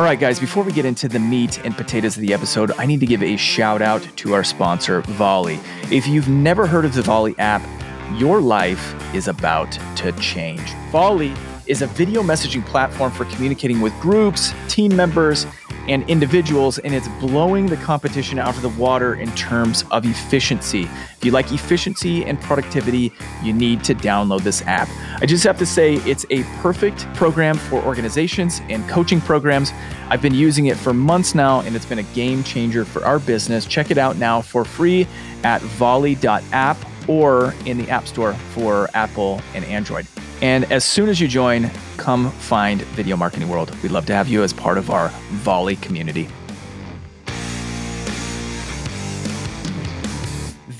All right, guys, before we get into the meat and potatoes of the episode, I need to give a shout out to our sponsor, Volley. If you've never heard of the Volley app, your life is about to change. Volley is a video messaging platform for communicating with groups, team members, and individuals, and it's blowing the competition out of the water in terms of efficiency. If you like efficiency and productivity, you need to download this app. I just have to say, it's a perfect program for organizations and coaching programs. I've been using it for months now, and it's been a game changer for our business. Check it out now for free at volley.app or in the App Store for Apple and Android. And as soon as you join, come find Video Marketing World. We'd love to have you as part of our Volley community.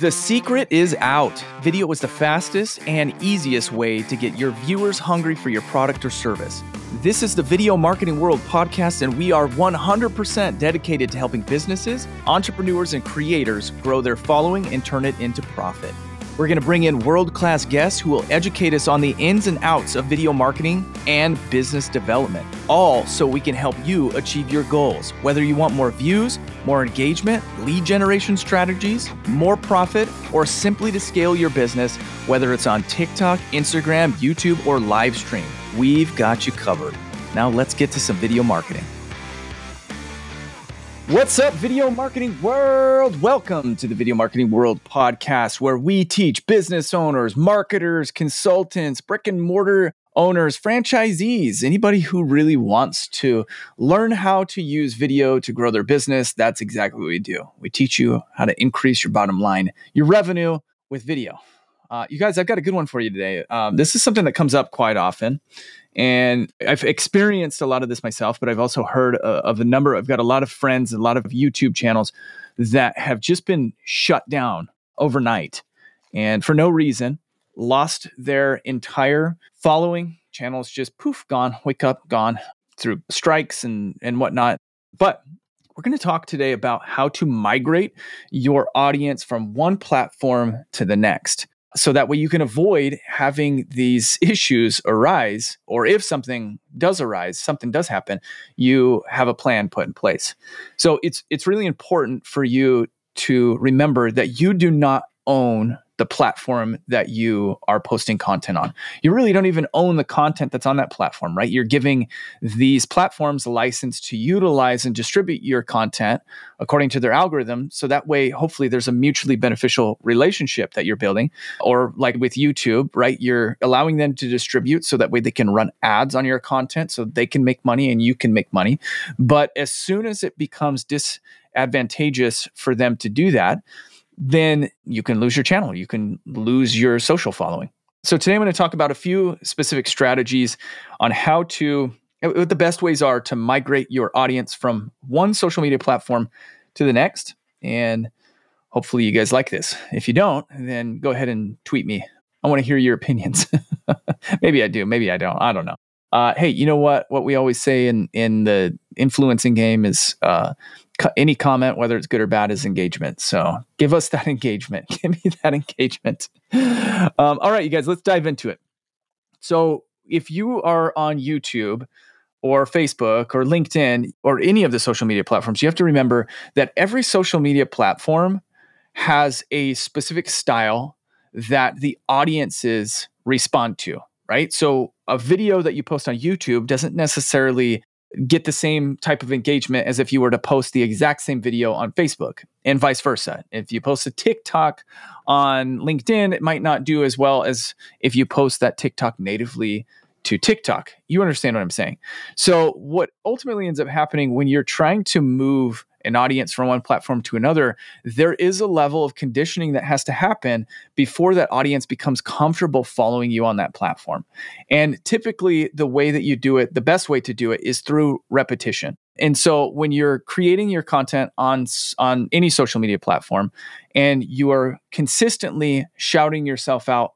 The secret is out. Video is the fastest and easiest way to get your viewers hungry for your product or service. This is the Video Marketing World podcast, and we are 100% dedicated to helping businesses, entrepreneurs, and creators grow their following and turn it into profit. We're going to bring in world class guests who will educate us on the ins and outs of video marketing and business development, all so we can help you achieve your goals. Whether you want more views, more engagement, lead generation strategies, more profit, or simply to scale your business, whether it's on TikTok, Instagram, YouTube, or live stream, we've got you covered. Now let's get to some video marketing. What's up, video marketing world? Welcome to the Video Marketing World podcast, where we teach business owners, marketers, consultants, brick and mortar owners, franchisees, anybody who really wants to learn how to use video to grow their business. That's exactly what we do. We teach you how to increase your bottom line, your revenue with video. Uh, you guys, I've got a good one for you today. Um, this is something that comes up quite often. And I've experienced a lot of this myself, but I've also heard uh, of a number. I've got a lot of friends, a lot of YouTube channels that have just been shut down overnight and for no reason, lost their entire following. Channels just poof, gone, wake up, gone through strikes and, and whatnot. But we're going to talk today about how to migrate your audience from one platform to the next so that way you can avoid having these issues arise or if something does arise something does happen you have a plan put in place. So it's it's really important for you to remember that you do not own the platform that you are posting content on. You really don't even own the content that's on that platform, right? You're giving these platforms a license to utilize and distribute your content according to their algorithm. So that way, hopefully, there's a mutually beneficial relationship that you're building. Or like with YouTube, right? You're allowing them to distribute so that way they can run ads on your content so they can make money and you can make money. But as soon as it becomes disadvantageous for them to do that, then you can lose your channel. You can lose your social following. So today I'm going to talk about a few specific strategies on how to what the best ways are to migrate your audience from one social media platform to the next and hopefully you guys like this. If you don't, then go ahead and tweet me. I want to hear your opinions. maybe I do, maybe I don't. I don't know. Uh, hey, you know what? What we always say in in the influencing game is uh, any comment, whether it's good or bad, is engagement. So give us that engagement. Give me that engagement. Um, all right, you guys, let's dive into it. So if you are on YouTube or Facebook or LinkedIn or any of the social media platforms, you have to remember that every social media platform has a specific style that the audiences respond to, right? So a video that you post on YouTube doesn't necessarily get the same type of engagement as if you were to post the exact same video on Facebook and vice versa. If you post a TikTok on LinkedIn, it might not do as well as if you post that TikTok natively to TikTok. You understand what I'm saying? So, what ultimately ends up happening when you're trying to move an audience from one platform to another, there is a level of conditioning that has to happen before that audience becomes comfortable following you on that platform. And typically, the way that you do it, the best way to do it is through repetition. And so when you're creating your content on on any social media platform and you are consistently shouting yourself out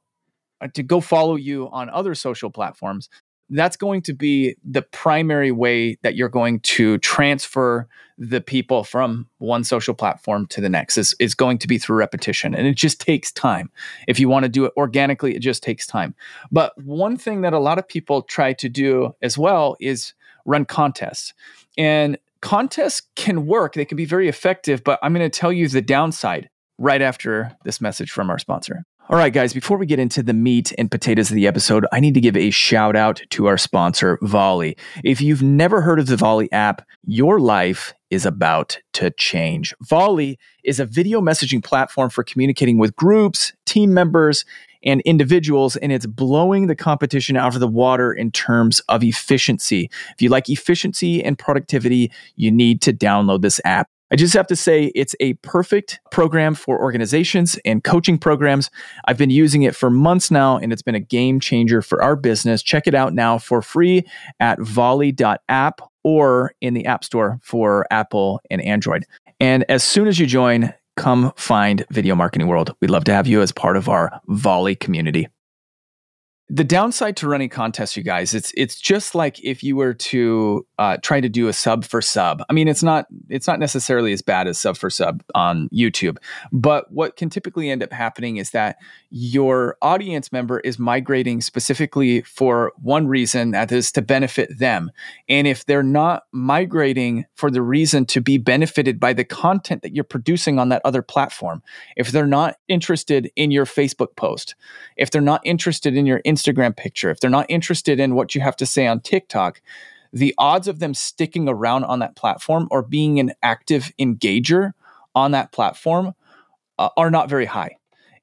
uh, to go follow you on other social platforms, that's going to be the primary way that you're going to transfer the people from one social platform to the next is, is going to be through repetition and it just takes time if you want to do it organically it just takes time but one thing that a lot of people try to do as well is run contests. And contests can work, they can be very effective, but I'm going to tell you the downside right after this message from our sponsor. All right, guys, before we get into the meat and potatoes of the episode, I need to give a shout out to our sponsor, Volley. If you've never heard of the Volley app, your life is about to change. Volley is a video messaging platform for communicating with groups, team members, and individuals, and it's blowing the competition out of the water in terms of efficiency. If you like efficiency and productivity, you need to download this app. I just have to say it's a perfect program for organizations and coaching programs. I've been using it for months now and it's been a game changer for our business. Check it out now for free at volley.app or in the App Store for Apple and Android. And as soon as you join, come find Video Marketing World. We'd love to have you as part of our Volley community the downside to running contests you guys it's it's just like if you were to uh, try to do a sub for sub. I mean it's not it's not necessarily as bad as sub for sub on youtube but what can typically end up happening is that your audience member is migrating specifically for one reason that is to benefit them. And if they're not migrating for the reason to be benefited by the content that you're producing on that other platform if they're not interested in your facebook post if they're not interested in your Instagram picture, if they're not interested in what you have to say on TikTok, the odds of them sticking around on that platform or being an active engager on that platform uh, are not very high.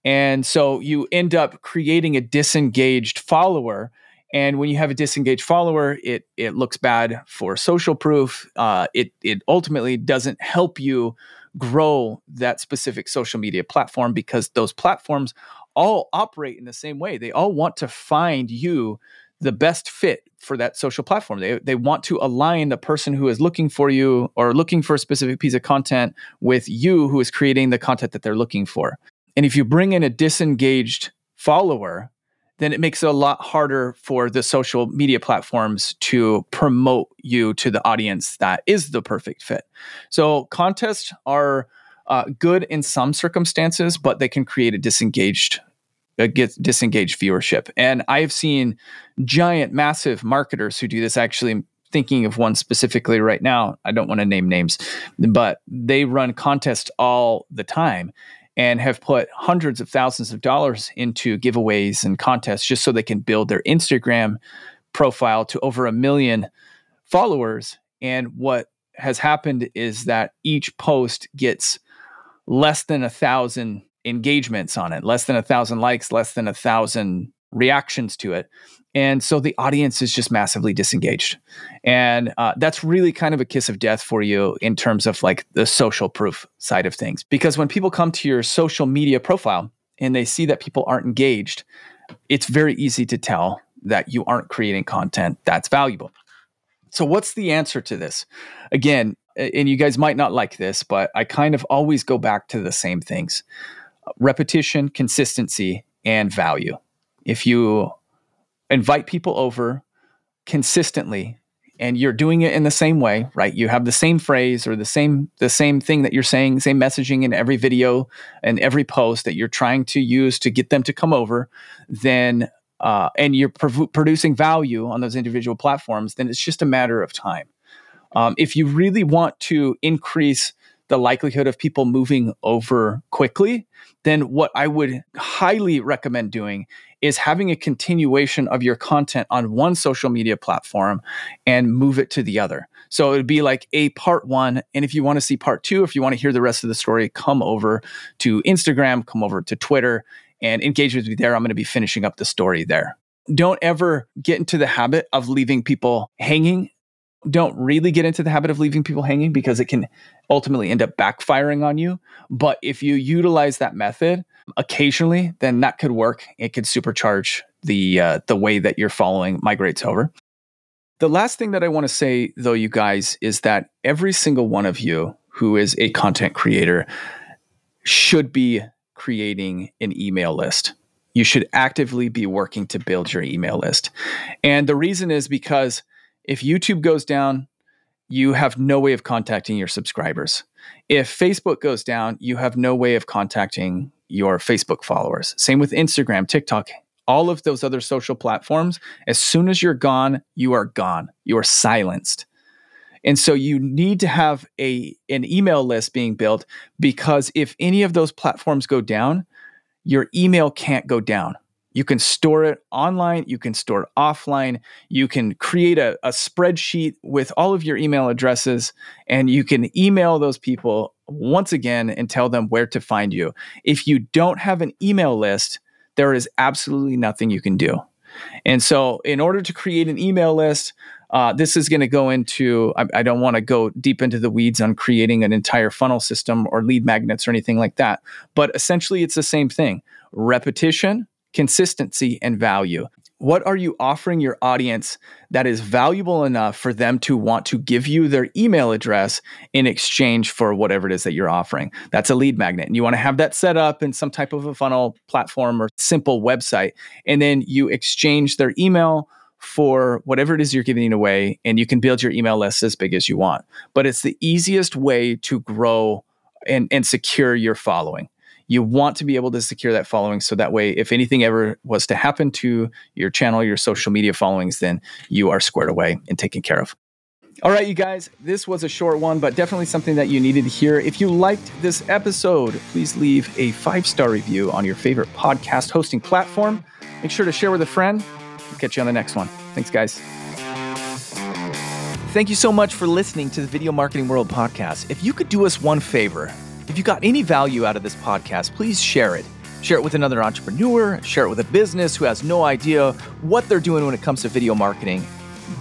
And so you end up creating a disengaged follower. And when you have a disengaged follower, it it looks bad for social proof. Uh, it it ultimately doesn't help you grow that specific social media platform because those platforms all operate in the same way. They all want to find you the best fit for that social platform. They, they want to align the person who is looking for you or looking for a specific piece of content with you who is creating the content that they're looking for. And if you bring in a disengaged follower, then it makes it a lot harder for the social media platforms to promote you to the audience that is the perfect fit. So contests are uh, good in some circumstances, but they can create a disengaged get disengaged viewership. And I've seen giant, massive marketers who do this. Actually, thinking of one specifically right now. I don't want to name names, but they run contests all the time and have put hundreds of thousands of dollars into giveaways and contests just so they can build their Instagram profile to over a million followers. And what has happened is that each post gets less than a thousand engagements on it, less than a thousand likes, less than a thousand reactions to it. And so the audience is just massively disengaged. And uh, that's really kind of a kiss of death for you in terms of like the social proof side of things. Because when people come to your social media profile and they see that people aren't engaged, it's very easy to tell that you aren't creating content that's valuable. So, what's the answer to this? Again, and you guys might not like this, but I kind of always go back to the same things repetition, consistency, and value. If you invite people over consistently and you're doing it in the same way, right? You have the same phrase or the same the same thing that you're saying, same messaging in every video and every post that you're trying to use to get them to come over, then uh, and you're pro- producing value on those individual platforms, then it's just a matter of time. Um, if you really want to increase the likelihood of people moving over quickly, then what I would highly recommend doing is having a continuation of your content on one social media platform and move it to the other. So it would be like a part one. And if you want to see part two, if you want to hear the rest of the story, come over to Instagram, come over to Twitter and engage with me there. I'm going to be finishing up the story there. Don't ever get into the habit of leaving people hanging don't really get into the habit of leaving people hanging because it can ultimately end up backfiring on you. But if you utilize that method occasionally, then that could work. It could supercharge the uh, the way that you're following migrates over. The last thing that I want to say, though, you guys, is that every single one of you who is a content creator should be creating an email list. You should actively be working to build your email list. And the reason is because if YouTube goes down, you have no way of contacting your subscribers. If Facebook goes down, you have no way of contacting your Facebook followers. Same with Instagram, TikTok, all of those other social platforms, as soon as you're gone, you are gone. You are silenced. And so you need to have a an email list being built because if any of those platforms go down, your email can't go down. You can store it online, you can store it offline, you can create a, a spreadsheet with all of your email addresses, and you can email those people once again and tell them where to find you. If you don't have an email list, there is absolutely nothing you can do. And so, in order to create an email list, uh, this is going to go into, I, I don't want to go deep into the weeds on creating an entire funnel system or lead magnets or anything like that. But essentially, it's the same thing repetition, consistency, and value. What are you offering your audience that is valuable enough for them to want to give you their email address in exchange for whatever it is that you're offering? That's a lead magnet. And you want to have that set up in some type of a funnel platform or simple website. And then you exchange their email for whatever it is you're giving away, and you can build your email list as big as you want. But it's the easiest way to grow and, and secure your following. You want to be able to secure that following so that way, if anything ever was to happen to your channel, your social media followings, then you are squared away and taken care of. All right, you guys, this was a short one, but definitely something that you needed to hear. If you liked this episode, please leave a five star review on your favorite podcast hosting platform. Make sure to share with a friend catch you on the next one. Thanks, guys. Thank you so much for listening to the Video Marketing World podcast. If you could do us one favor, if you got any value out of this podcast, please share it. Share it with another entrepreneur, share it with a business who has no idea what they're doing when it comes to video marketing.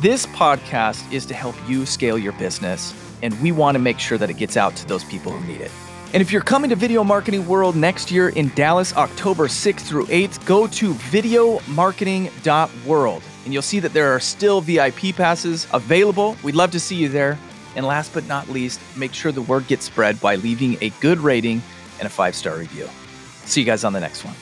This podcast is to help you scale your business, and we want to make sure that it gets out to those people who need it. And if you're coming to Video Marketing World next year in Dallas, October 6th through 8th, go to videomarketing.world and you'll see that there are still VIP passes available. We'd love to see you there. And last but not least, make sure the word gets spread by leaving a good rating and a five star review. See you guys on the next one.